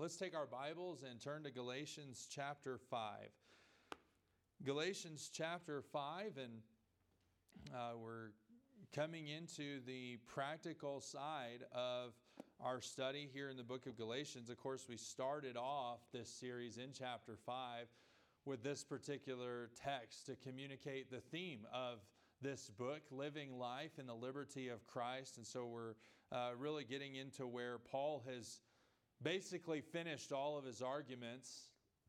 let's take our Bibles and turn to Galatians chapter 5. Galatians chapter 5, and uh, we're coming into the practical side of our study here in the book of Galatians. Of course, we started off this series in chapter 5 with this particular text to communicate the theme of this book, Living Life in the Liberty of Christ. And so we're uh, really getting into where Paul has basically finished all of his arguments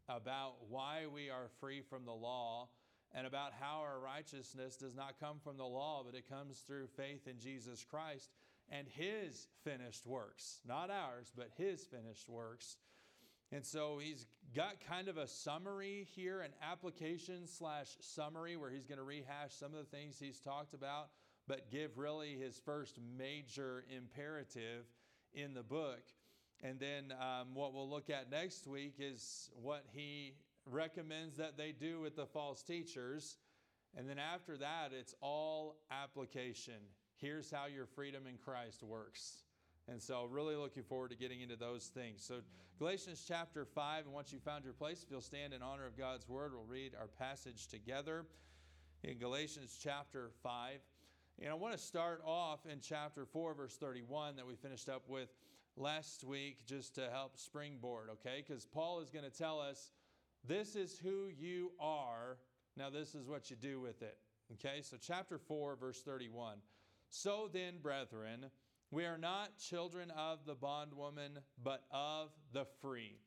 about why we are free from the law and about how our righteousness does not come from the law, but it comes through faith in Jesus Christ and His finished works. Not ours, but His finished works. And so he's got kind of a summary here, an application slash summary where he's going to rehash some of the things he's talked about, but give really his first major imperative in the book. And then um, what we'll look at next week is what he recommends that they do with the false teachers. And then after that, it's all application. Here's how your freedom in Christ works. And so, really looking forward to getting into those things. So, Galatians chapter 5, and once you've found your place, if you'll stand in honor of God's word, we'll read our passage together in Galatians chapter 5. And I want to start off in chapter 4, verse 31 that we finished up with last week just to help springboard, okay? Because Paul is going to tell us this is who you are. Now, this is what you do with it, okay? So, chapter 4, verse 31. So then, brethren, we are not children of the bondwoman, but of the free.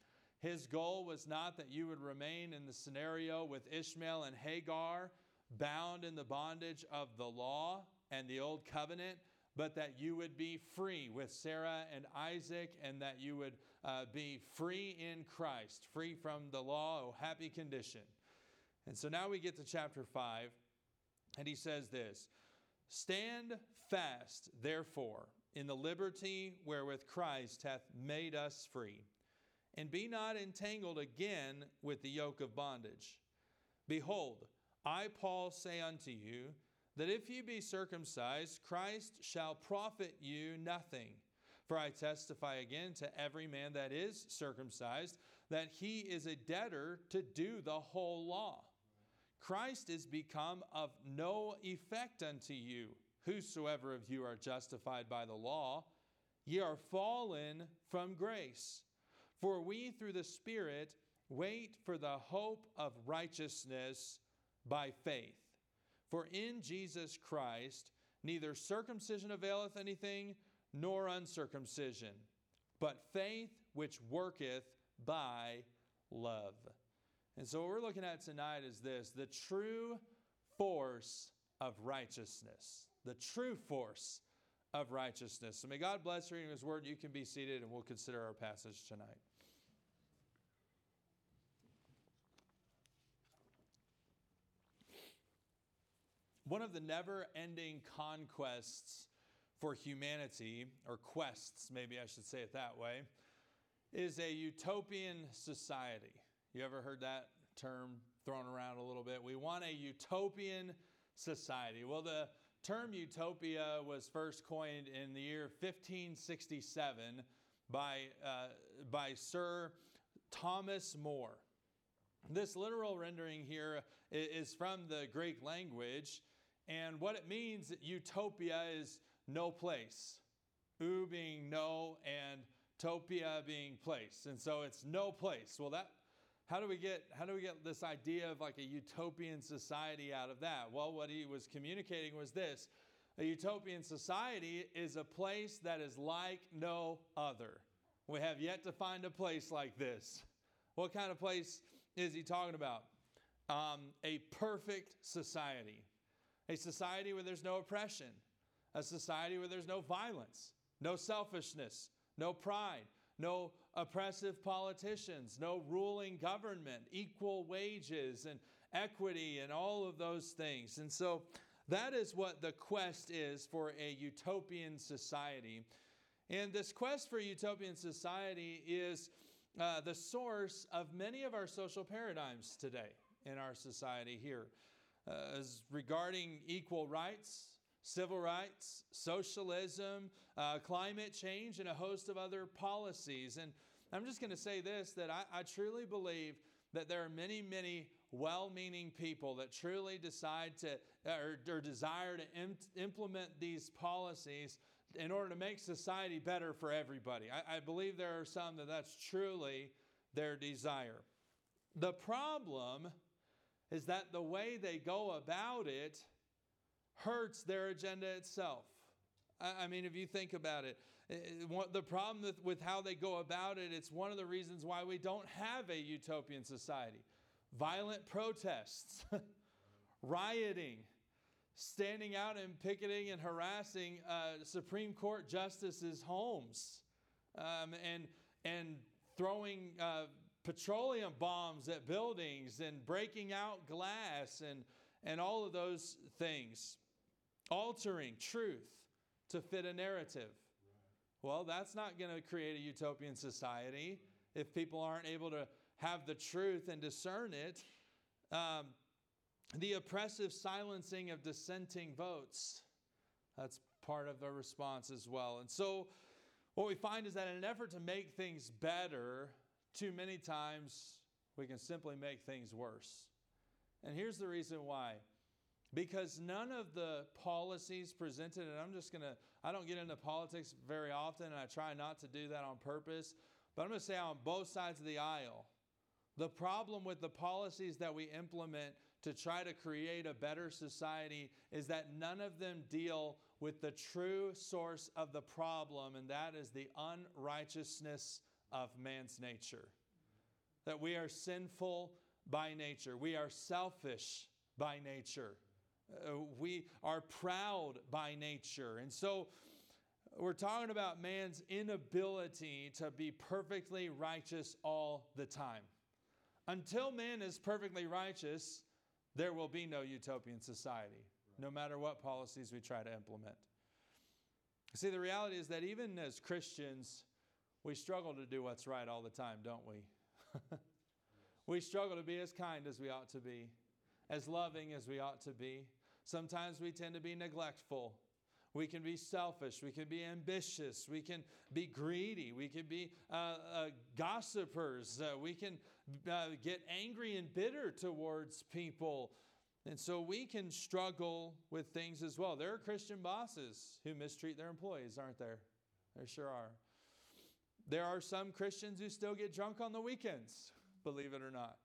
His goal was not that you would remain in the scenario with Ishmael and Hagar, bound in the bondage of the law and the old covenant, but that you would be free with Sarah and Isaac, and that you would uh, be free in Christ, free from the law, oh, happy condition. And so now we get to chapter 5, and he says this Stand fast, therefore in the liberty wherewith Christ hath made us free. And be not entangled again with the yoke of bondage. Behold, I, Paul, say unto you, that if you be circumcised, Christ shall profit you nothing. For I testify again to every man that is circumcised, that he is a debtor to do the whole law. Christ is become of no effect unto you Whosoever of you are justified by the law, ye are fallen from grace. For we through the Spirit wait for the hope of righteousness by faith. For in Jesus Christ neither circumcision availeth anything, nor uncircumcision, but faith which worketh by love. And so, what we're looking at tonight is this the true force of righteousness the true force of righteousness. So may God bless reading His word. You can be seated and we'll consider our passage tonight. One of the never ending conquests for humanity, or quests, maybe I should say it that way, is a utopian society. You ever heard that term thrown around a little bit? We want a utopian society. Well, the term utopia was first coined in the year 1567 by, uh, by Sir Thomas More. This literal rendering here is from the Greek language, and what it means, that utopia is no place. U being no, and topia being place. And so it's no place. Well, that how do we get how do we get this idea of like a utopian society out of that? Well, what he was communicating was this. A utopian society is a place that is like no other. We have yet to find a place like this. What kind of place is he talking about? Um, a perfect society. A society where there's no oppression. A society where there's no violence, no selfishness, no pride, no oppressive politicians, no ruling government, equal wages and equity and all of those things. And so that is what the quest is for a utopian society. And this quest for utopian society is uh, the source of many of our social paradigms today in our society here. Uh, as regarding equal rights, civil rights, socialism, uh, climate change, and a host of other policies. And I'm just going to say this that I, I truly believe that there are many, many well meaning people that truly decide to or, or desire to Im- implement these policies in order to make society better for everybody. I, I believe there are some that that's truly their desire. The problem is that the way they go about it hurts their agenda itself. I mean, if you think about it, the problem with, with how they go about it, it's one of the reasons why we don't have a utopian society. Violent protests, rioting, standing out and picketing and harassing uh, Supreme Court justices' homes, um, and, and throwing uh, petroleum bombs at buildings and breaking out glass and, and all of those things, altering truth to fit a narrative. Well, that's not going to create a utopian society if people aren't able to have the truth and discern it. Um, the oppressive silencing of dissenting votes. That's part of the response as well. And so, what we find is that in an effort to make things better, too many times we can simply make things worse. And here's the reason why. Because none of the policies presented, and I'm just gonna, I don't get into politics very often, and I try not to do that on purpose, but I'm gonna say on both sides of the aisle, the problem with the policies that we implement to try to create a better society is that none of them deal with the true source of the problem, and that is the unrighteousness of man's nature. That we are sinful by nature, we are selfish by nature, uh, we are proud by nature. And so, we're talking about man's inability to be perfectly righteous all the time. Until man is perfectly righteous, there will be no utopian society, no matter what policies we try to implement. See, the reality is that even as Christians, we struggle to do what's right all the time, don't we? we struggle to be as kind as we ought to be, as loving as we ought to be. Sometimes we tend to be neglectful. We can be selfish. We can be ambitious. We can be greedy. We can be uh, uh, gossipers. Uh, we can uh, get angry and bitter towards people. And so we can struggle with things as well. There are Christian bosses who mistreat their employees, aren't there? There sure are. There are some Christians who still get drunk on the weekends, believe it or not.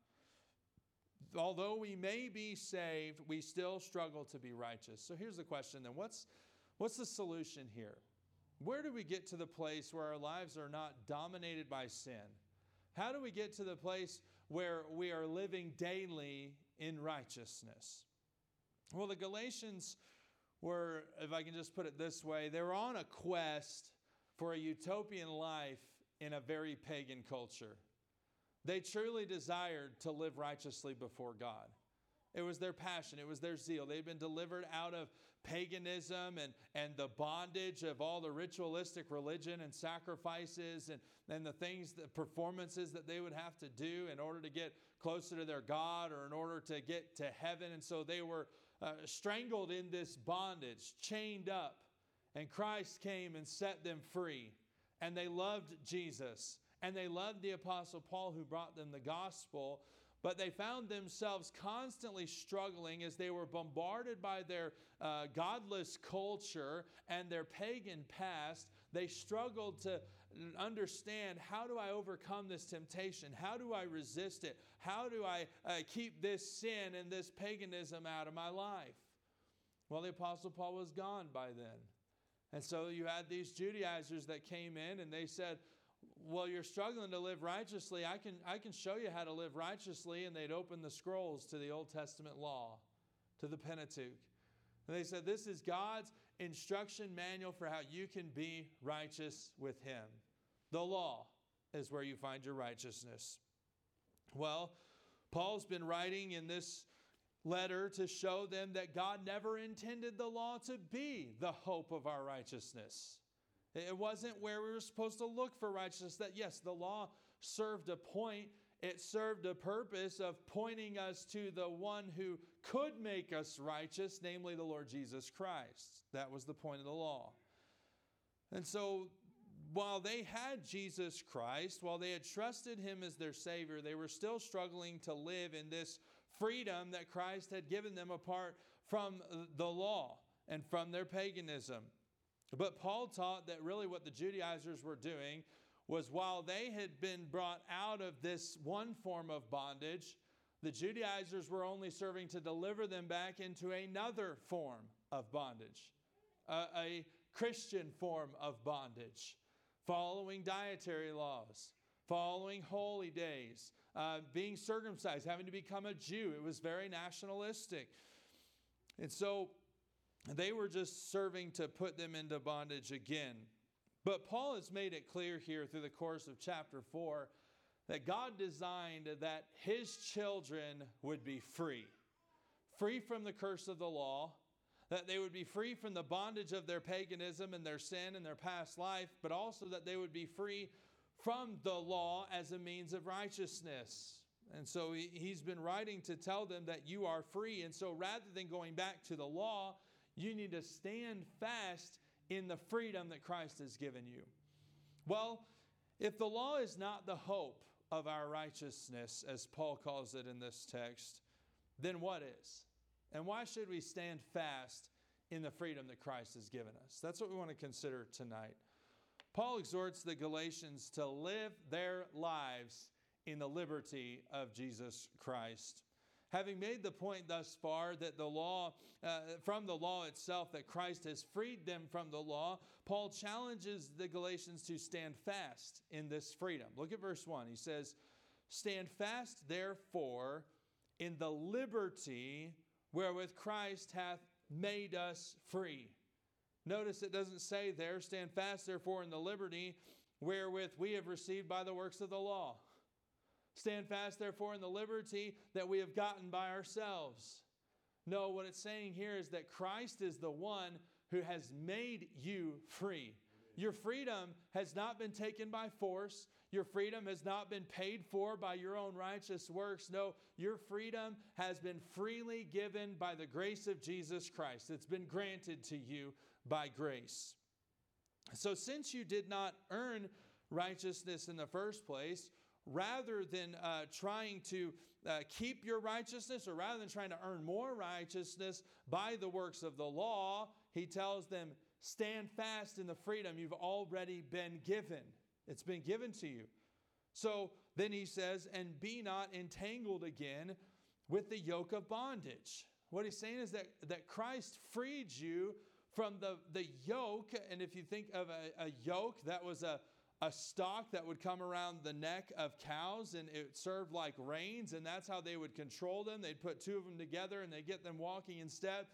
Although we may be saved, we still struggle to be righteous. So here's the question then what's, what's the solution here? Where do we get to the place where our lives are not dominated by sin? How do we get to the place where we are living daily in righteousness? Well, the Galatians were, if I can just put it this way, they were on a quest for a utopian life in a very pagan culture. They truly desired to live righteously before God. It was their passion, it was their zeal. They'd been delivered out of paganism and, and the bondage of all the ritualistic religion and sacrifices and, and the things, the performances that they would have to do in order to get closer to their God or in order to get to heaven. And so they were uh, strangled in this bondage, chained up. And Christ came and set them free. And they loved Jesus. And they loved the Apostle Paul who brought them the gospel. But they found themselves constantly struggling as they were bombarded by their uh, godless culture and their pagan past. They struggled to understand how do I overcome this temptation? How do I resist it? How do I uh, keep this sin and this paganism out of my life? Well, the Apostle Paul was gone by then. And so you had these Judaizers that came in and they said, well, you're struggling to live righteously. I can, I can show you how to live righteously. And they'd open the scrolls to the Old Testament law, to the Pentateuch. And they said, This is God's instruction manual for how you can be righteous with Him. The law is where you find your righteousness. Well, Paul's been writing in this letter to show them that God never intended the law to be the hope of our righteousness. It wasn't where we were supposed to look for righteousness. That, yes, the law served a point, it served a purpose of pointing us to the one who could make us righteous, namely the Lord Jesus Christ. That was the point of the law. And so while they had Jesus Christ, while they had trusted him as their Savior, they were still struggling to live in this freedom that Christ had given them apart from the law and from their paganism. But Paul taught that really what the Judaizers were doing was while they had been brought out of this one form of bondage, the Judaizers were only serving to deliver them back into another form of bondage, a, a Christian form of bondage, following dietary laws, following holy days, uh, being circumcised, having to become a Jew. It was very nationalistic. And so they were just serving to put them into bondage again. But Paul has made it clear here through the course of chapter 4 that God designed that his children would be free, free from the curse of the law, that they would be free from the bondage of their paganism and their sin and their past life, but also that they would be free from the law as a means of righteousness. And so he's been writing to tell them that you are free. And so rather than going back to the law, you need to stand fast in the freedom that Christ has given you. Well, if the law is not the hope of our righteousness, as Paul calls it in this text, then what is? And why should we stand fast in the freedom that Christ has given us? That's what we want to consider tonight. Paul exhorts the Galatians to live their lives in the liberty of Jesus Christ. Having made the point thus far that the law, uh, from the law itself, that Christ has freed them from the law, Paul challenges the Galatians to stand fast in this freedom. Look at verse 1. He says, Stand fast, therefore, in the liberty wherewith Christ hath made us free. Notice it doesn't say there, stand fast, therefore, in the liberty wherewith we have received by the works of the law. Stand fast, therefore, in the liberty that we have gotten by ourselves. No, what it's saying here is that Christ is the one who has made you free. Your freedom has not been taken by force. Your freedom has not been paid for by your own righteous works. No, your freedom has been freely given by the grace of Jesus Christ. It's been granted to you by grace. So, since you did not earn righteousness in the first place, rather than uh, trying to uh, keep your righteousness or rather than trying to earn more righteousness by the works of the law, he tells them, stand fast in the freedom you've already been given. It's been given to you. So then he says, and be not entangled again with the yoke of bondage. What he's saying is that, that Christ freed you from the, the yoke. And if you think of a, a yoke, that was a, a stock that would come around the neck of cows and it served like reins, and that's how they would control them. They'd put two of them together and they get them walking in step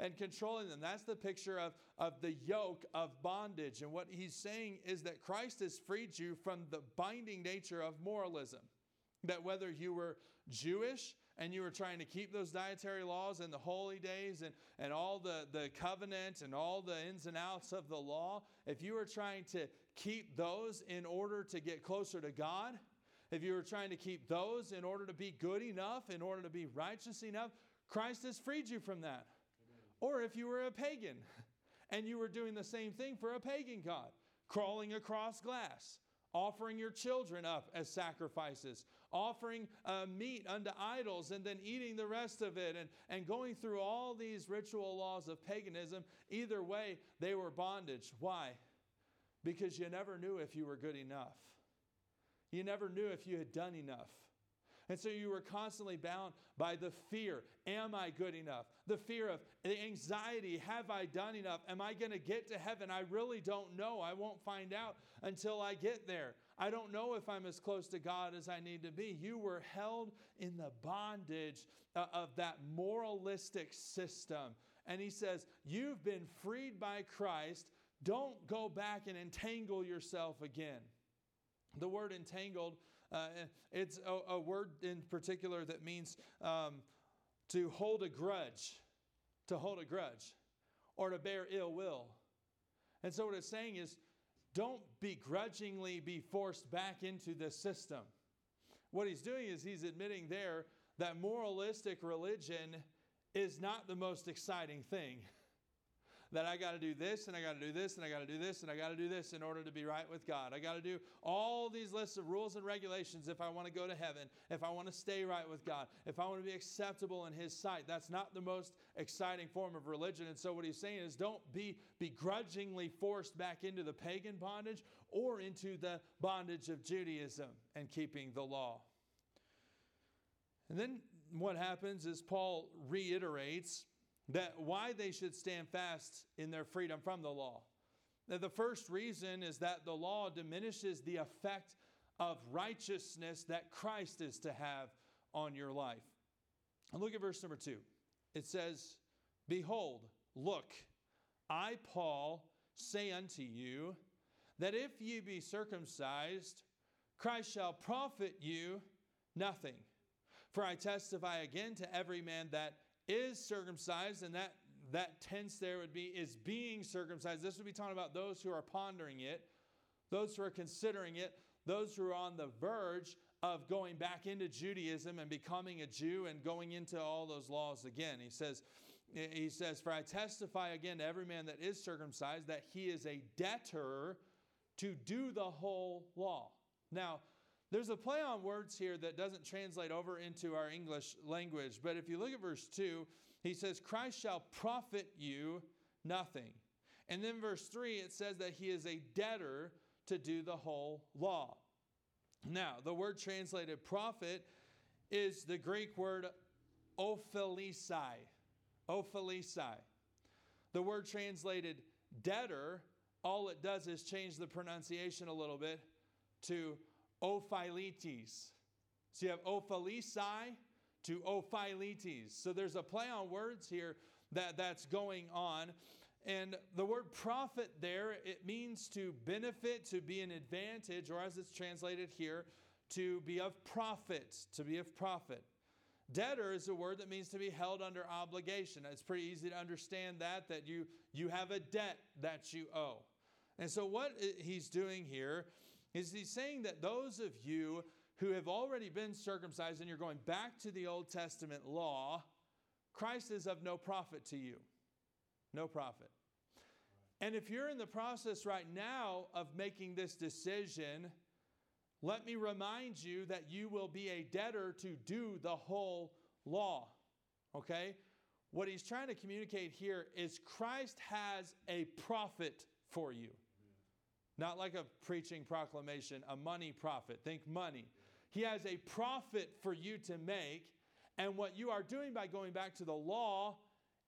and controlling them. That's the picture of, of the yoke of bondage. And what he's saying is that Christ has freed you from the binding nature of moralism. That whether you were Jewish and you were trying to keep those dietary laws and the holy days and, and all the, the covenant and all the ins and outs of the law, if you were trying to keep those in order to get closer to God, if you were trying to keep those in order to be good enough, in order to be righteous enough, Christ has freed you from that. Or if you were a pagan and you were doing the same thing for a pagan God, crawling across glass, offering your children up as sacrifices, offering uh, meat unto idols, and then eating the rest of it, and, and going through all these ritual laws of paganism, either way, they were bondage. Why? Because you never knew if you were good enough. You never knew if you had done enough. And so you were constantly bound by the fear Am I good enough? The fear of the anxiety Have I done enough? Am I going to get to heaven? I really don't know. I won't find out until I get there. I don't know if I'm as close to God as I need to be. You were held in the bondage uh, of that moralistic system. And he says, You've been freed by Christ. Don't go back and entangle yourself again. The word entangled uh, it's a, a, word in particular that means um, to hold a grudge, to hold a grudge, or to bear ill will. And so, what it's saying is, don't begrudgingly be forced back into the system. What he's doing is he's admitting there that moralistic religion is not the most exciting thing. that I got to do this and I got to do this and I got to do this and I got to do this in order to be right with God. I got to do all these lists of rules and regulations if I want to go to heaven, if I want to stay right with God, if I want to be acceptable in His sight. That's not the most exciting form of religion. And so, what he's saying is don't be begrudgingly forced back into the pagan bondage or into the bondage of Judaism and keeping the law. And then what happens is Paul reiterates that why they should stand fast in their freedom from the law. Now, the first reason is that the law diminishes the effect of righteousness that Christ is to have on your life. And look at verse number two. It says, Behold, look, I, Paul, say unto you that if ye be circumcised, Christ shall profit you nothing. For I testify again to every man that is circumcised, and that, that tense there would be is being circumcised. This would be talking about those who are pondering it, those who are considering it, those who are on the verge of going back into Judaism and becoming a Jew and going into all those laws again. He says, he says, For I testify again to every man that is circumcised that he is a debtor to do the whole law. Now, there's a play on words here that doesn't translate over into our English language, but if you look at verse 2, he says, Christ shall profit you nothing. And then verse 3, it says that he is a debtor to do the whole law. Now, the word translated profit is the Greek word ophelisai. Ophelisai. The word translated debtor, all it does is change the pronunciation a little bit to ophilites. So you have ophilisai to ophilites. So there's a play on words here that, that's going on. And the word profit there, it means to benefit, to be an advantage, or as it's translated here, to be of profit, to be of profit. Debtor is a word that means to be held under obligation. It's pretty easy to understand that, that you, you have a debt that you owe. And so, what uh, he's doing here is he's saying that those of you who have already been circumcised and you're going back to the Old Testament law, Christ is of no profit to you. No profit. And if you're in the process right now of making this decision, let me remind you that you will be a debtor to do the whole law. Okay? What he's trying to communicate here is Christ has a profit for you. Not like a preaching proclamation, a money profit. Think money. He has a profit for you to make. And what you are doing by going back to the law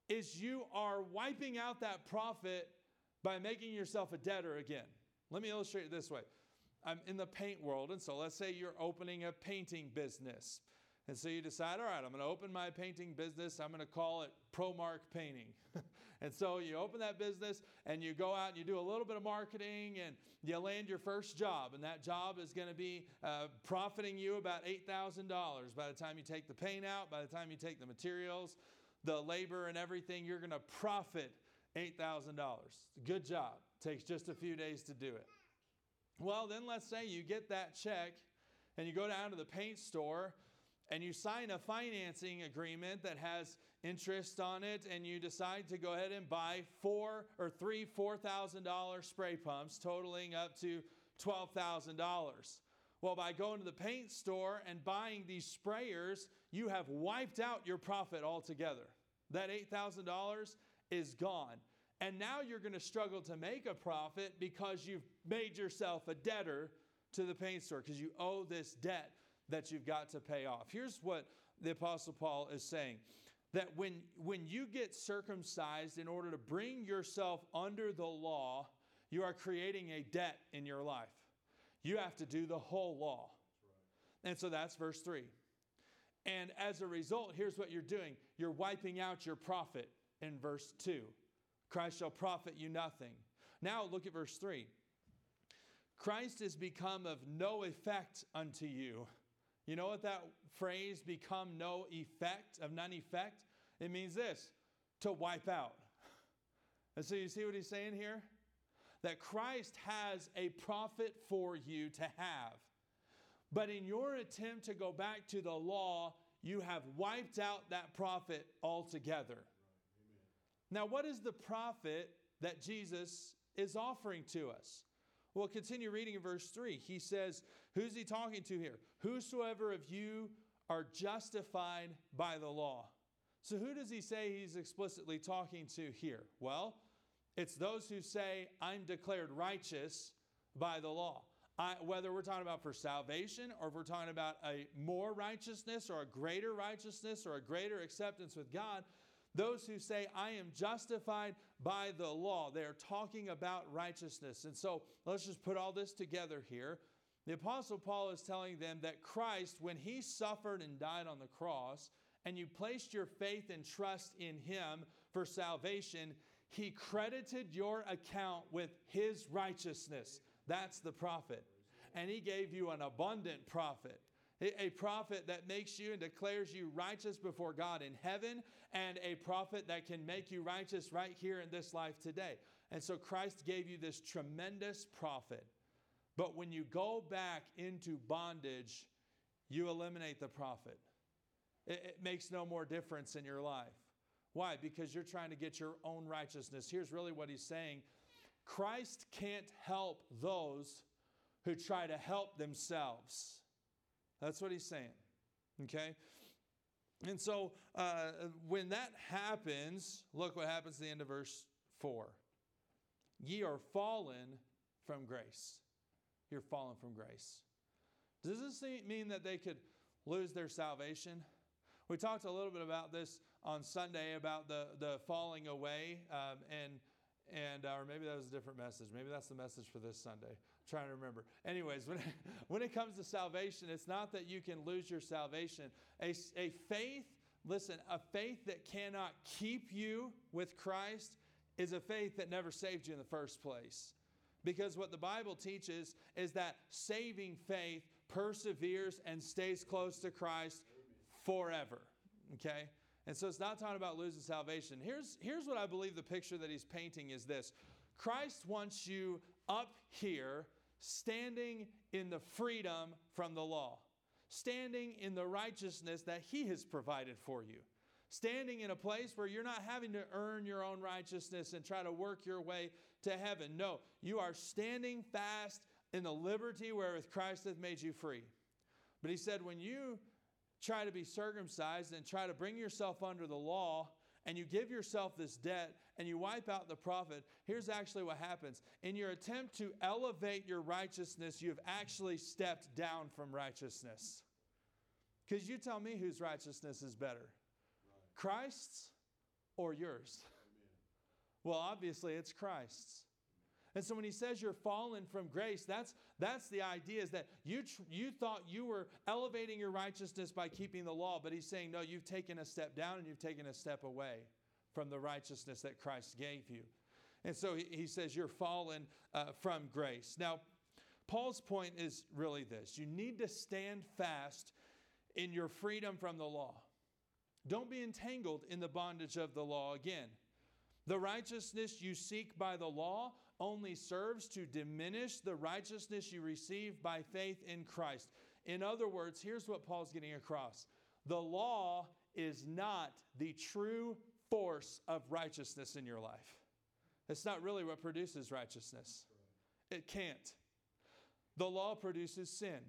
is you are wiping out that profit by making yourself a debtor again. Let me illustrate it this way. I'm in the paint world, and so let's say you're opening a painting business. And so you decide, all right, I'm going to open my painting business. I'm going to call it ProMark Painting. and so you open that business and you go out and you do a little bit of marketing and you land your first job. And that job is going to be uh, profiting you about $8,000 by the time you take the paint out, by the time you take the materials, the labor, and everything. You're going to profit $8,000. Good job. Takes just a few days to do it. Well, then let's say you get that check and you go down to the paint store and you sign a financing agreement that has interest on it and you decide to go ahead and buy four or three $4,000 spray pumps totaling up to $12,000. Well, by going to the paint store and buying these sprayers, you have wiped out your profit altogether. That $8,000 is gone. And now you're going to struggle to make a profit because you've made yourself a debtor to the paint store because you owe this debt that you've got to pay off. Here's what the Apostle Paul is saying that when, when you get circumcised in order to bring yourself under the law, you are creating a debt in your life. You have to do the whole law. And so that's verse 3. And as a result, here's what you're doing you're wiping out your profit in verse 2. Christ shall profit you nothing. Now look at verse 3. Christ is become of no effect unto you. You know what that phrase become no effect, of none effect? It means this to wipe out. And so you see what he's saying here? That Christ has a profit for you to have. But in your attempt to go back to the law, you have wiped out that profit altogether. Now, what is the profit that Jesus is offering to us? Well, continue reading in verse 3. He says, Who's he talking to here? Whosoever of you are justified by the law. So, who does he say he's explicitly talking to here? Well, it's those who say, I'm declared righteous by the law. I, whether we're talking about for salvation or if we're talking about a more righteousness or a greater righteousness or a greater acceptance with God, those who say, I am justified by the law, they are talking about righteousness. And so let's just put all this together here. The Apostle Paul is telling them that Christ, when he suffered and died on the cross, and you placed your faith and trust in him for salvation, he credited your account with his righteousness. That's the profit. And he gave you an abundant profit. A profit that makes you and declares you righteous before God in heaven, and a profit that can make you righteous right here in this life today. And so Christ gave you this tremendous profit. But when you go back into bondage, you eliminate the profit. It, it makes no more difference in your life. Why? Because you're trying to get your own righteousness. Here's really what he's saying Christ can't help those who try to help themselves. That's what he's saying. Okay? And so uh, when that happens, look what happens at the end of verse 4. Ye are fallen from grace. You're fallen from grace. Does this mean that they could lose their salvation? We talked a little bit about this on Sunday about the, the falling away, um, and and uh, or maybe that was a different message. Maybe that's the message for this Sunday. I'm trying to remember. Anyways, when it, when it comes to salvation, it's not that you can lose your salvation. A, a faith, listen, a faith that cannot keep you with Christ is a faith that never saved you in the first place. Because what the Bible teaches is that saving faith perseveres and stays close to Christ forever. Okay? And so it's not talking about losing salvation. Here's, here's what I believe the picture that he's painting is this Christ wants you up here, standing in the freedom from the law, standing in the righteousness that he has provided for you. Standing in a place where you're not having to earn your own righteousness and try to work your way to heaven. No, you are standing fast in the liberty wherewith Christ hath made you free. But he said, when you try to be circumcised and try to bring yourself under the law and you give yourself this debt and you wipe out the profit, here's actually what happens. In your attempt to elevate your righteousness, you've actually stepped down from righteousness. Because you tell me whose righteousness is better right. Christ's or yours? Amen. Well, obviously, it's Christ's. And so when he says you're fallen from grace, that's, that's the idea is that you, tr- you thought you were elevating your righteousness by keeping the law, but he's saying, no, you've taken a step down and you've taken a step away from the righteousness that Christ gave you. And so he, he says you're fallen uh, from grace. Now, Paul's point is really this you need to stand fast in your freedom from the law. Don't be entangled in the bondage of the law again. The righteousness you seek by the law only serves to diminish the righteousness you receive by faith in Christ. In other words, here's what Paul's getting across the law is not the true force of righteousness in your life. It's not really what produces righteousness. It can't. The law produces sin.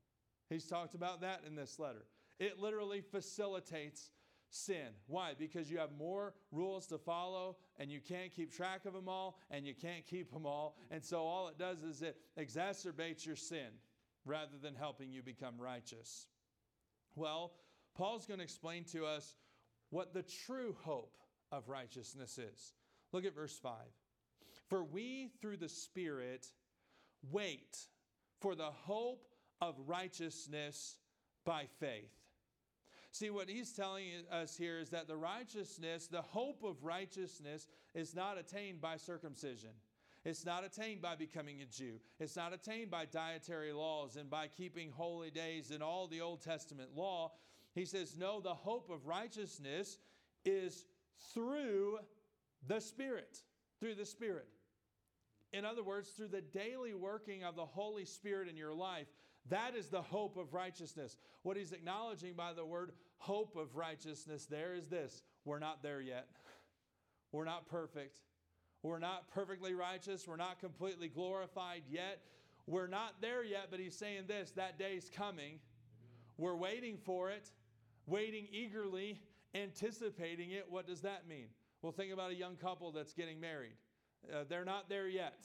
He's talked about that in this letter. It literally facilitates sin. Why? Because you have more rules to follow and you can't keep track of them all and you can't keep them all. And so all it does is it exacerbates your sin rather than helping you become righteous. Well, Paul's going to explain to us what the true hope of righteousness is. Look at verse 5. For we, through the Spirit, wait for the hope of righteousness by faith. See, what he's telling us here is that the righteousness, the hope of righteousness, is not attained by circumcision. It's not attained by becoming a Jew. It's not attained by dietary laws and by keeping holy days and all the Old Testament law. He says, no, the hope of righteousness is through the Spirit, through the Spirit. In other words, through the daily working of the Holy Spirit in your life, that is the hope of righteousness. What he's acknowledging by the word hope of righteousness there is this we're not there yet. We're not perfect. We're not perfectly righteous. We're not completely glorified yet. We're not there yet, but he's saying this that day's coming. We're waiting for it, waiting eagerly, anticipating it. What does that mean? Well, think about a young couple that's getting married. Uh, they're not there yet.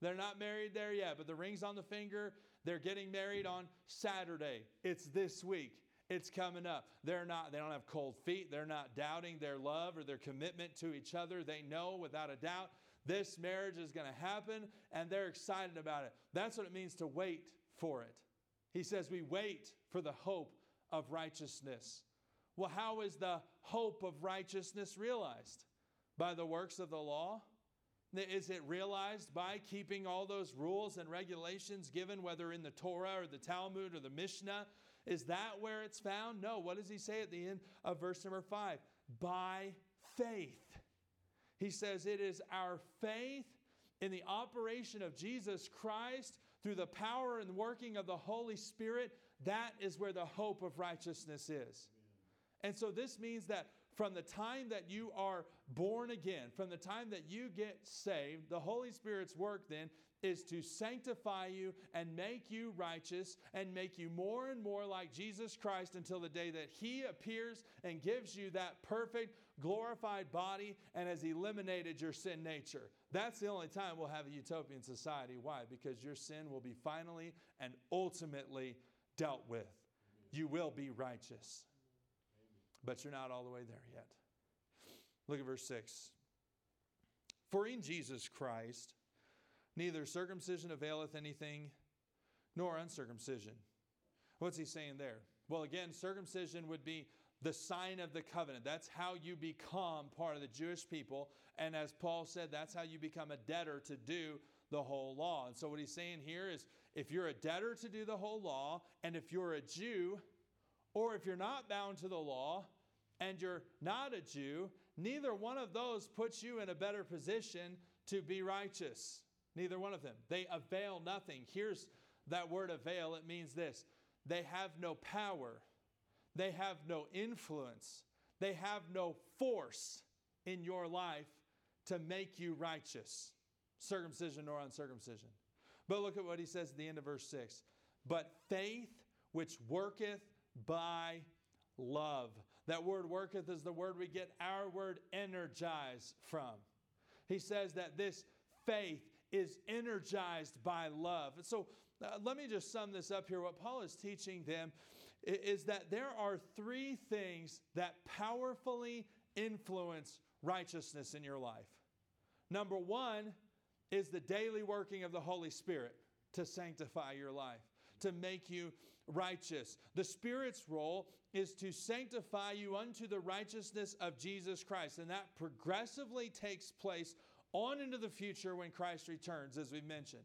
They're not married there yet, but the ring's on the finger. They're getting married on Saturday. It's this week. It's coming up. They're not, they don't have cold feet. They're not doubting their love or their commitment to each other. They know without a doubt this marriage is going to happen and they're excited about it. That's what it means to wait for it. He says we wait for the hope of righteousness. Well, how is the hope of righteousness realized? By the works of the law? Is it realized by keeping all those rules and regulations given, whether in the Torah or the Talmud or the Mishnah? Is that where it's found? No. What does he say at the end of verse number five? By faith. He says it is our faith in the operation of Jesus Christ through the power and working of the Holy Spirit. That is where the hope of righteousness is. And so this means that from the time that you are born again, from the time that you get saved, the Holy Spirit's work then is to sanctify you and make you righteous and make you more and more like Jesus Christ until the day that He appears and gives you that perfect, glorified body and has eliminated your sin nature. That's the only time we'll have a utopian society. Why? Because your sin will be finally and ultimately dealt with. You will be righteous. But you're not all the way there yet. Look at verse 6. For in Jesus Christ, neither circumcision availeth anything, nor uncircumcision. What's he saying there? Well, again, circumcision would be the sign of the covenant. That's how you become part of the Jewish people. And as Paul said, that's how you become a debtor to do the whole law. And so, what he's saying here is if you're a debtor to do the whole law, and if you're a Jew, or if you're not bound to the law and you're not a Jew, neither one of those puts you in a better position to be righteous. Neither one of them. They avail nothing. Here's that word avail it means this they have no power, they have no influence, they have no force in your life to make you righteous, circumcision or uncircumcision. But look at what he says at the end of verse 6 But faith which worketh by love. That word worketh is the word we get our word energize from. He says that this faith is energized by love. And so uh, let me just sum this up here. What Paul is teaching them is that there are three things that powerfully influence righteousness in your life. Number one is the daily working of the Holy Spirit to sanctify your life, to make you righteous. The Spirit's role is to sanctify you unto the righteousness of Jesus Christ. And that progressively takes place on into the future when Christ returns, as we mentioned.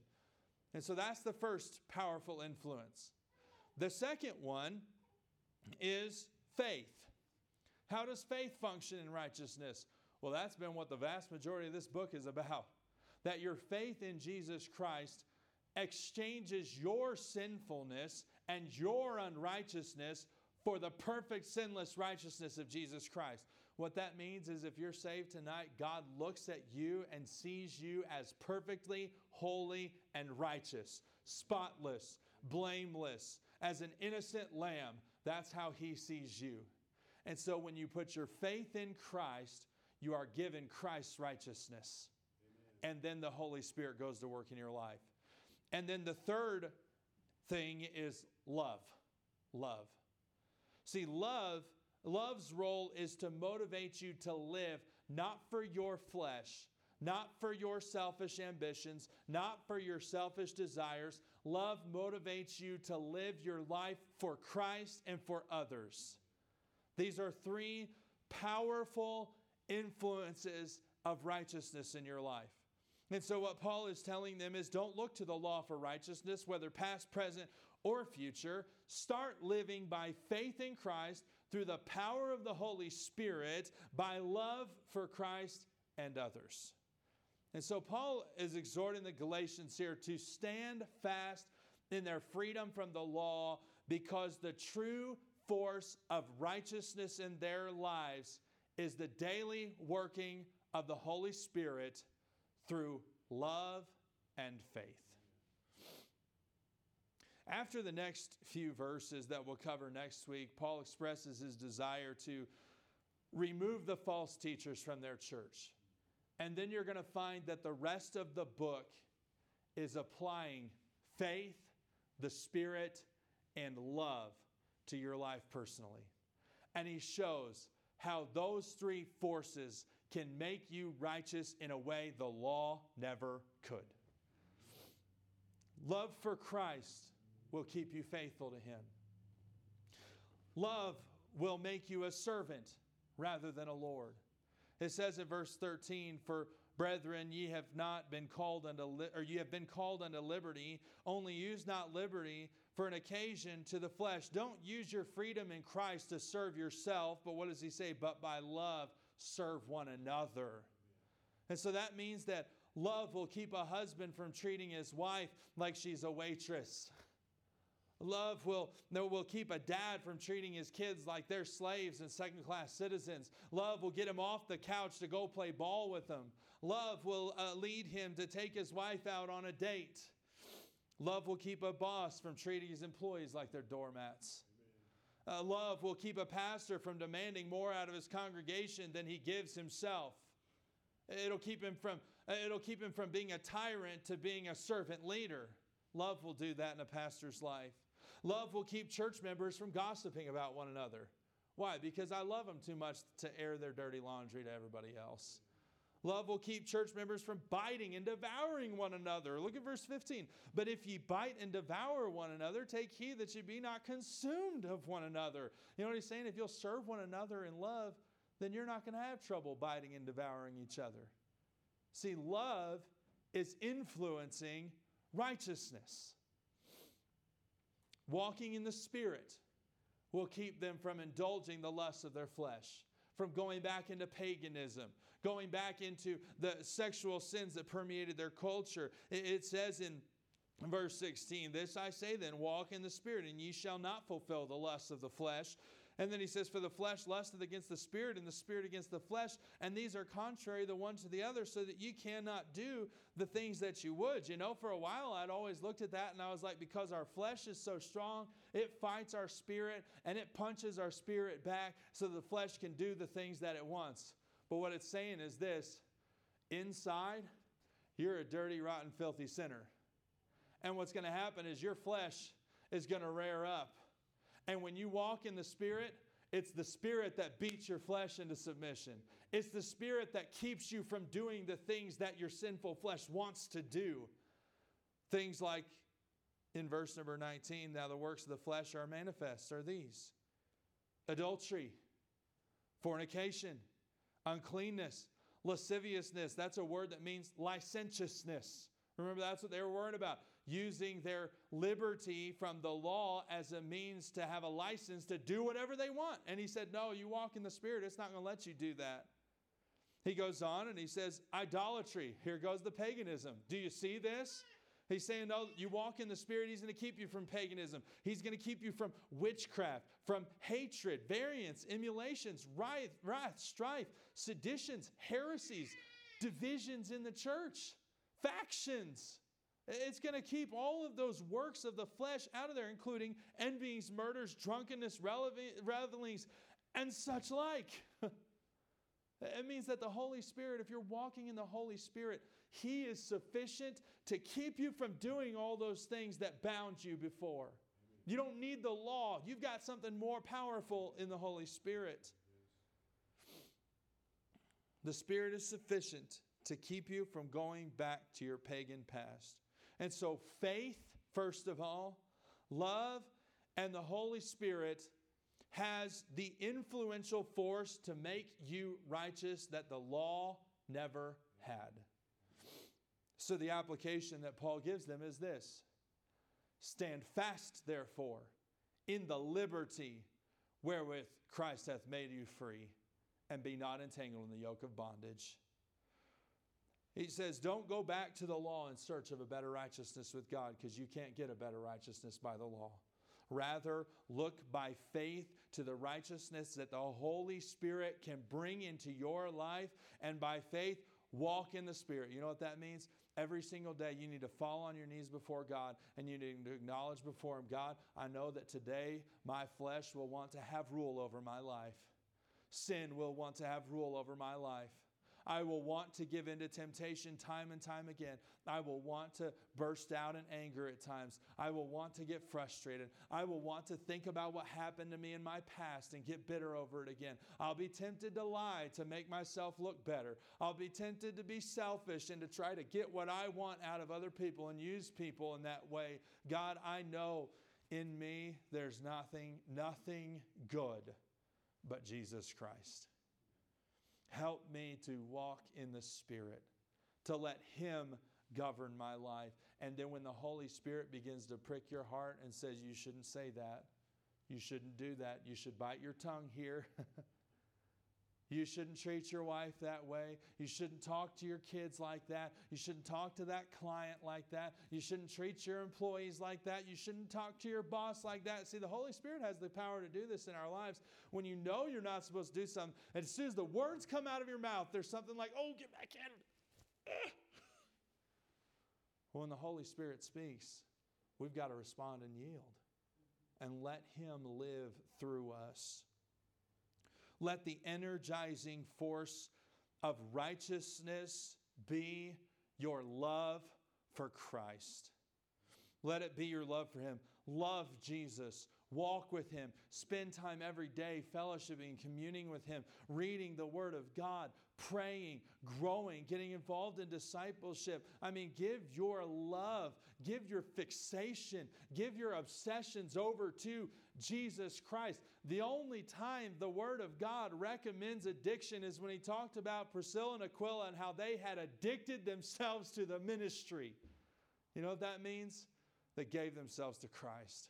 And so that's the first powerful influence. The second one is faith. How does faith function in righteousness? Well, that's been what the vast majority of this book is about. That your faith in Jesus Christ exchanges your sinfulness and your unrighteousness for the perfect sinless righteousness of Jesus Christ. What that means is if you're saved tonight, God looks at you and sees you as perfectly holy and righteous, spotless, blameless, as an innocent lamb. That's how he sees you. And so when you put your faith in Christ, you are given Christ's righteousness. Amen. And then the Holy Spirit goes to work in your life. And then the third thing is love. Love. See, love, love's role is to motivate you to live not for your flesh, not for your selfish ambitions, not for your selfish desires. Love motivates you to live your life for Christ and for others. These are three powerful influences of righteousness in your life. And so, what Paul is telling them is don't look to the law for righteousness, whether past, present, or future. Start living by faith in Christ through the power of the Holy Spirit, by love for Christ and others. And so, Paul is exhorting the Galatians here to stand fast in their freedom from the law because the true force of righteousness in their lives is the daily working of the Holy Spirit through love and faith. After the next few verses that we'll cover next week, Paul expresses his desire to remove the false teachers from their church. And then you're going to find that the rest of the book is applying faith, the Spirit, and love to your life personally. And he shows how those three forces can make you righteous in a way the law never could. Love for Christ will keep you faithful to him. Love will make you a servant rather than a Lord. It says in verse 13, For brethren, ye have not been called unto li- or ye have been called unto liberty, only use not liberty for an occasion to the flesh. Don't use your freedom in Christ to serve yourself, but what does he say? But by love serve one another. And so that means that love will keep a husband from treating his wife like she's a waitress. Love will, will keep a dad from treating his kids like they're slaves and second class citizens. Love will get him off the couch to go play ball with them. Love will uh, lead him to take his wife out on a date. Love will keep a boss from treating his employees like they're doormats. Uh, love will keep a pastor from demanding more out of his congregation than he gives himself. It'll keep him from, it'll keep him from being a tyrant to being a servant leader. Love will do that in a pastor's life. Love will keep church members from gossiping about one another. Why? Because I love them too much to air their dirty laundry to everybody else. Love will keep church members from biting and devouring one another. Look at verse 15. But if ye bite and devour one another, take heed that ye be not consumed of one another. You know what he's saying? If you'll serve one another in love, then you're not going to have trouble biting and devouring each other. See, love is influencing righteousness. Walking in the Spirit will keep them from indulging the lusts of their flesh, from going back into paganism, going back into the sexual sins that permeated their culture. It says in verse 16, This I say then, walk in the Spirit, and ye shall not fulfill the lusts of the flesh. And then he says, For the flesh lusteth against the spirit, and the spirit against the flesh, and these are contrary the one to the other, so that you cannot do the things that you would. You know, for a while I'd always looked at that and I was like, because our flesh is so strong, it fights our spirit and it punches our spirit back so the flesh can do the things that it wants. But what it's saying is this inside, you're a dirty, rotten, filthy sinner. And what's going to happen is your flesh is going to rear up and when you walk in the Spirit, it's the Spirit that beats your flesh into submission. It's the Spirit that keeps you from doing the things that your sinful flesh wants to do. Things like in verse number 19, now the works of the flesh are manifest, are these adultery, fornication, uncleanness, lasciviousness. That's a word that means licentiousness. Remember, that's what they were worried about using their liberty from the law as a means to have a license to do whatever they want. And he said, No, you walk in the Spirit, it's not going to let you do that. He goes on and he says, Idolatry. Here goes the paganism. Do you see this? He's saying, No, you walk in the Spirit, He's going to keep you from paganism. He's going to keep you from witchcraft, from hatred, variance, emulations, wrath, wrath, strife, seditions, heresies, divisions in the church, factions. It's going to keep all of those works of the flesh out of there, including envyings, murders, drunkenness, revelings, and such like. it means that the Holy Spirit, if you're walking in the Holy Spirit, He is sufficient to keep you from doing all those things that bound you before. You don't need the law, you've got something more powerful in the Holy Spirit. The Spirit is sufficient to keep you from going back to your pagan past. And so, faith, first of all, love, and the Holy Spirit has the influential force to make you righteous that the law never had. So, the application that Paul gives them is this Stand fast, therefore, in the liberty wherewith Christ hath made you free, and be not entangled in the yoke of bondage. He says, Don't go back to the law in search of a better righteousness with God because you can't get a better righteousness by the law. Rather, look by faith to the righteousness that the Holy Spirit can bring into your life, and by faith, walk in the Spirit. You know what that means? Every single day, you need to fall on your knees before God and you need to acknowledge before Him God, I know that today my flesh will want to have rule over my life. Sin will want to have rule over my life. I will want to give in to temptation time and time again. I will want to burst out in anger at times. I will want to get frustrated. I will want to think about what happened to me in my past and get bitter over it again. I'll be tempted to lie to make myself look better. I'll be tempted to be selfish and to try to get what I want out of other people and use people in that way. God, I know in me there's nothing, nothing good but Jesus Christ. Help me to walk in the Spirit, to let Him govern my life. And then when the Holy Spirit begins to prick your heart and says, You shouldn't say that, you shouldn't do that, you should bite your tongue here. You shouldn't treat your wife that way. You shouldn't talk to your kids like that. You shouldn't talk to that client like that. You shouldn't treat your employees like that. You shouldn't talk to your boss like that. See, the Holy Spirit has the power to do this in our lives. When you know you're not supposed to do something, and as soon as the words come out of your mouth, there's something like, oh, get back in. when the Holy Spirit speaks, we've got to respond and yield and let Him live through us. Let the energizing force of righteousness be your love for Christ. Let it be your love for Him. Love Jesus. Walk with Him. Spend time every day fellowshipping, communing with Him, reading the Word of God, praying, growing, getting involved in discipleship. I mean, give your love, give your fixation, give your obsessions over to Jesus Christ. The only time the Word of God recommends addiction is when He talked about Priscilla and Aquila and how they had addicted themselves to the ministry. You know what that means? They gave themselves to Christ.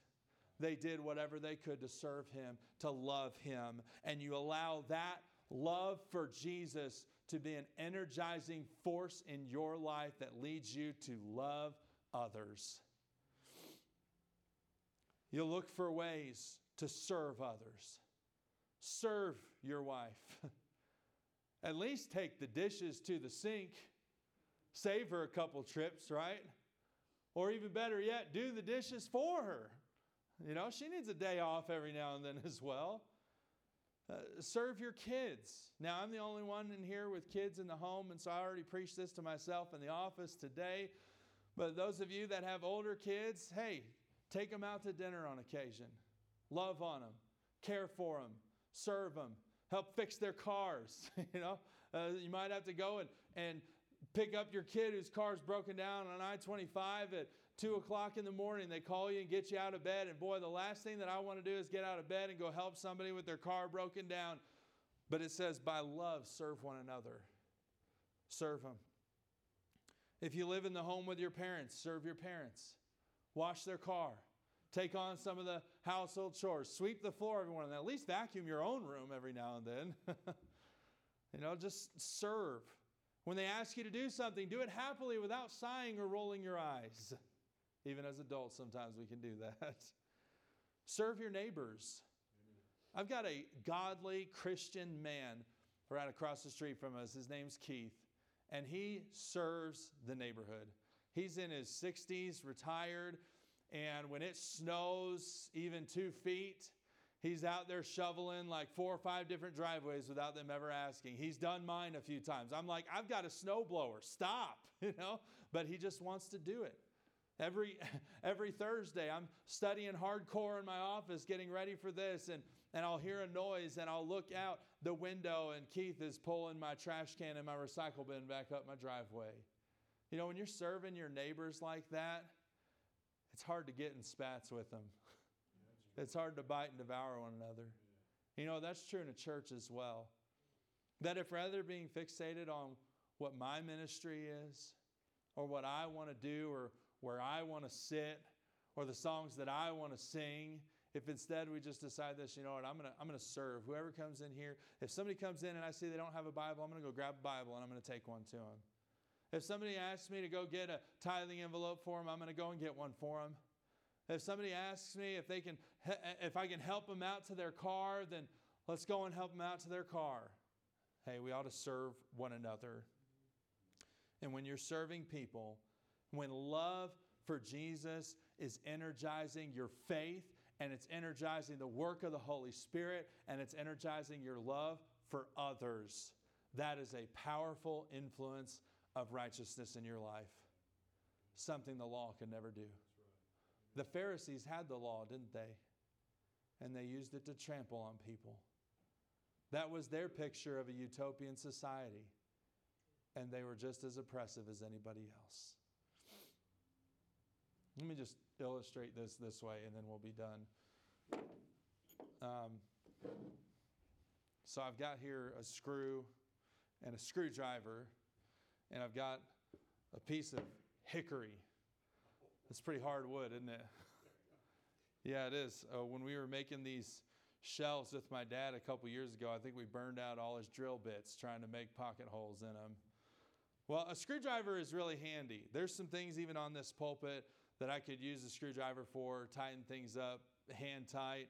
They did whatever they could to serve Him, to love Him. And you allow that love for Jesus to be an energizing force in your life that leads you to love others. You'll look for ways to serve others. Serve your wife. At least take the dishes to the sink. Save her a couple trips, right? Or even better yet, do the dishes for her. You know, she needs a day off every now and then as well. Uh, serve your kids. Now, I'm the only one in here with kids in the home, and so I already preached this to myself in the office today. But those of you that have older kids, hey, take them out to dinner on occasion. Love on them, care for them, serve them, help fix their cars. you know, uh, you might have to go and, and pick up your kid whose car's broken down on I 25 at two o'clock in the morning. They call you and get you out of bed. And boy, the last thing that I want to do is get out of bed and go help somebody with their car broken down. But it says, by love, serve one another. Serve them. If you live in the home with your parents, serve your parents. Wash their car. Take on some of the household chores. Sweep the floor every morning. At least vacuum your own room every now and then. you know, just serve. When they ask you to do something, do it happily without sighing or rolling your eyes. Even as adults, sometimes we can do that. Serve your neighbors. I've got a godly Christian man right across the street from us. His name's Keith, and he serves the neighborhood. He's in his 60s, retired, and when it snows even two feet, he's out there shoveling like four or five different driveways without them ever asking. He's done mine a few times. I'm like, I've got a snowblower, stop, you know? But he just wants to do it. Every, every Thursday, I'm studying hardcore in my office, getting ready for this, and, and I'll hear a noise and I'll look out the window, and Keith is pulling my trash can and my recycle bin back up my driveway. You know, when you're serving your neighbors like that, it's hard to get in spats with them. It's hard to bite and devour one another. You know, that's true in a church as well. That if rather being fixated on what my ministry is, or what I want to do, or where I want to sit or the songs that I want to sing. If instead we just decide this, you know what, I'm going to I'm to serve whoever comes in here. If somebody comes in and I see they don't have a Bible, I'm going to go grab a Bible and I'm going to take one to them. If somebody asks me to go get a tithing envelope for them, I'm going to go and get one for them. If somebody asks me if they can eh, if I can help them out to their car, then let's go and help them out to their car. Hey, we ought to serve one another. And when you're serving people, when love for Jesus is energizing your faith and it's energizing the work of the Holy Spirit and it's energizing your love for others, that is a powerful influence of righteousness in your life. Something the law can never do. The Pharisees had the law, didn't they? And they used it to trample on people. That was their picture of a utopian society. And they were just as oppressive as anybody else. Let me just illustrate this this way and then we'll be done. Um, so I've got here a screw and a screwdriver, and I've got a piece of hickory. It's pretty hard wood, isn't it? yeah, it is. Uh, when we were making these shelves with my dad a couple years ago, I think we burned out all his drill bits trying to make pocket holes in them. Well, a screwdriver is really handy. There's some things even on this pulpit that I could use a screwdriver for, tighten things up, hand tight.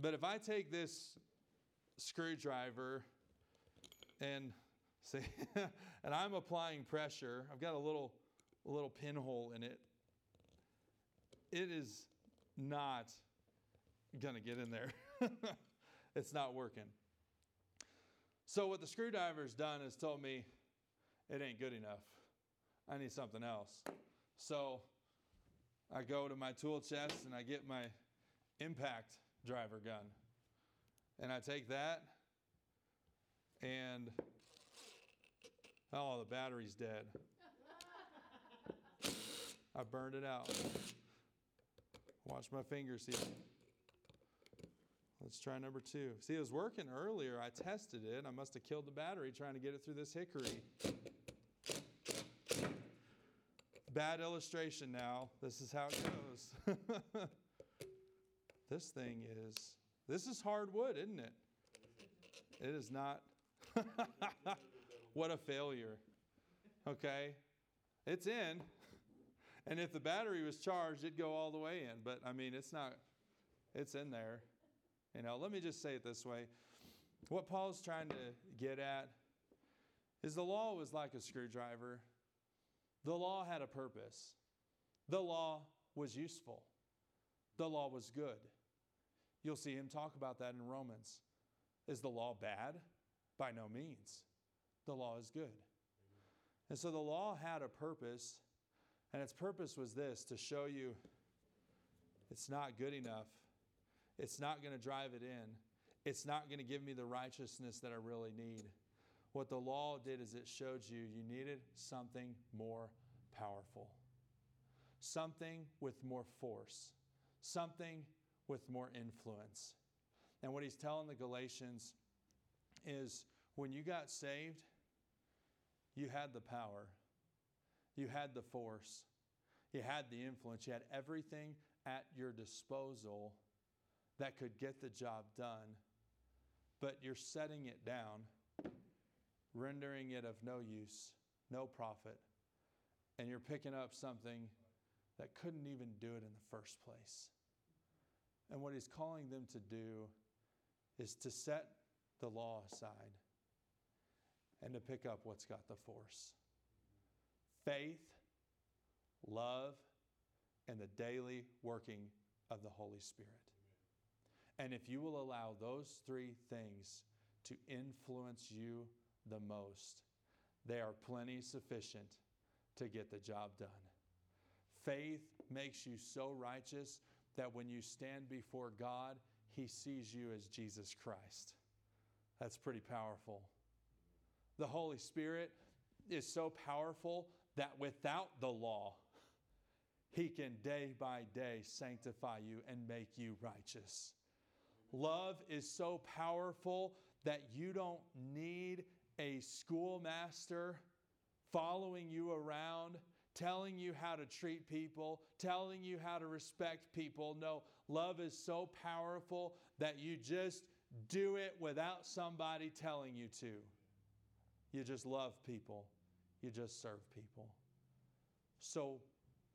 But if I take this screwdriver and see, and I'm applying pressure, I've got a little, a little pinhole in it. It is not to get in there. it's not working. So, what the screwdriver's done is told me it ain't good enough. I need something else. So, I go to my tool chest and I get my impact driver gun. And I take that and oh, the battery's dead. I burned it out. Watch my fingers here. Let's try number two. See, it was working earlier. I tested it. I must have killed the battery trying to get it through this hickory. Bad illustration now. This is how it goes. this thing is, this is hardwood, isn't it? It is not. what a failure. Okay? It's in. And if the battery was charged, it'd go all the way in. But I mean, it's not, it's in there. You know, let me just say it this way. What Paul's trying to get at is the law was like a screwdriver. The law had a purpose. The law was useful. The law was good. You'll see him talk about that in Romans. Is the law bad? By no means. The law is good. And so the law had a purpose, and its purpose was this to show you it's not good enough. It's not going to drive it in. It's not going to give me the righteousness that I really need. What the law did is it showed you you needed something more powerful, something with more force, something with more influence. And what he's telling the Galatians is when you got saved, you had the power, you had the force, you had the influence, you had everything at your disposal that could get the job done, but you're setting it down, rendering it of no use, no profit, and you're picking up something that couldn't even do it in the first place. And what he's calling them to do is to set the law aside and to pick up what's got the force faith, love, and the daily working of the Holy Spirit. And if you will allow those three things to influence you the most, they are plenty sufficient to get the job done. Faith makes you so righteous that when you stand before God, He sees you as Jesus Christ. That's pretty powerful. The Holy Spirit is so powerful that without the law, He can day by day sanctify you and make you righteous. Love is so powerful that you don't need a schoolmaster following you around, telling you how to treat people, telling you how to respect people. No, love is so powerful that you just do it without somebody telling you to. You just love people, you just serve people. So,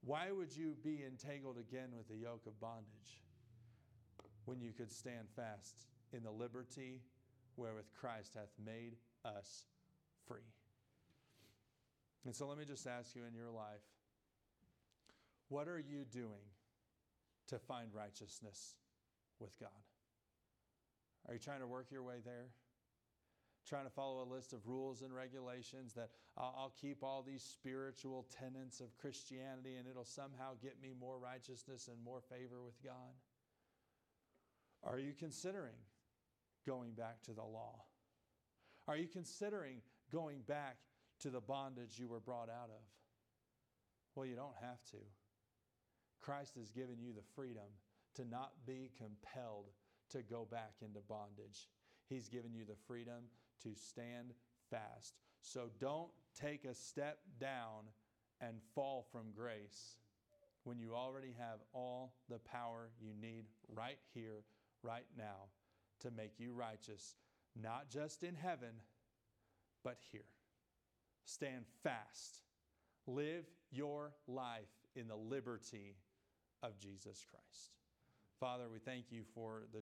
why would you be entangled again with the yoke of bondage? when you could stand fast in the liberty wherewith Christ hath made us free. And so let me just ask you in your life what are you doing to find righteousness with God? Are you trying to work your way there? Trying to follow a list of rules and regulations that I'll keep all these spiritual tenets of Christianity and it'll somehow get me more righteousness and more favor with God? Are you considering going back to the law? Are you considering going back to the bondage you were brought out of? Well, you don't have to. Christ has given you the freedom to not be compelled to go back into bondage. He's given you the freedom to stand fast. So don't take a step down and fall from grace when you already have all the power you need right here, right now, to make you righteous, not just in heaven, but here. Stand fast. Live your life in the liberty of Jesus Christ. Father, we thank you for the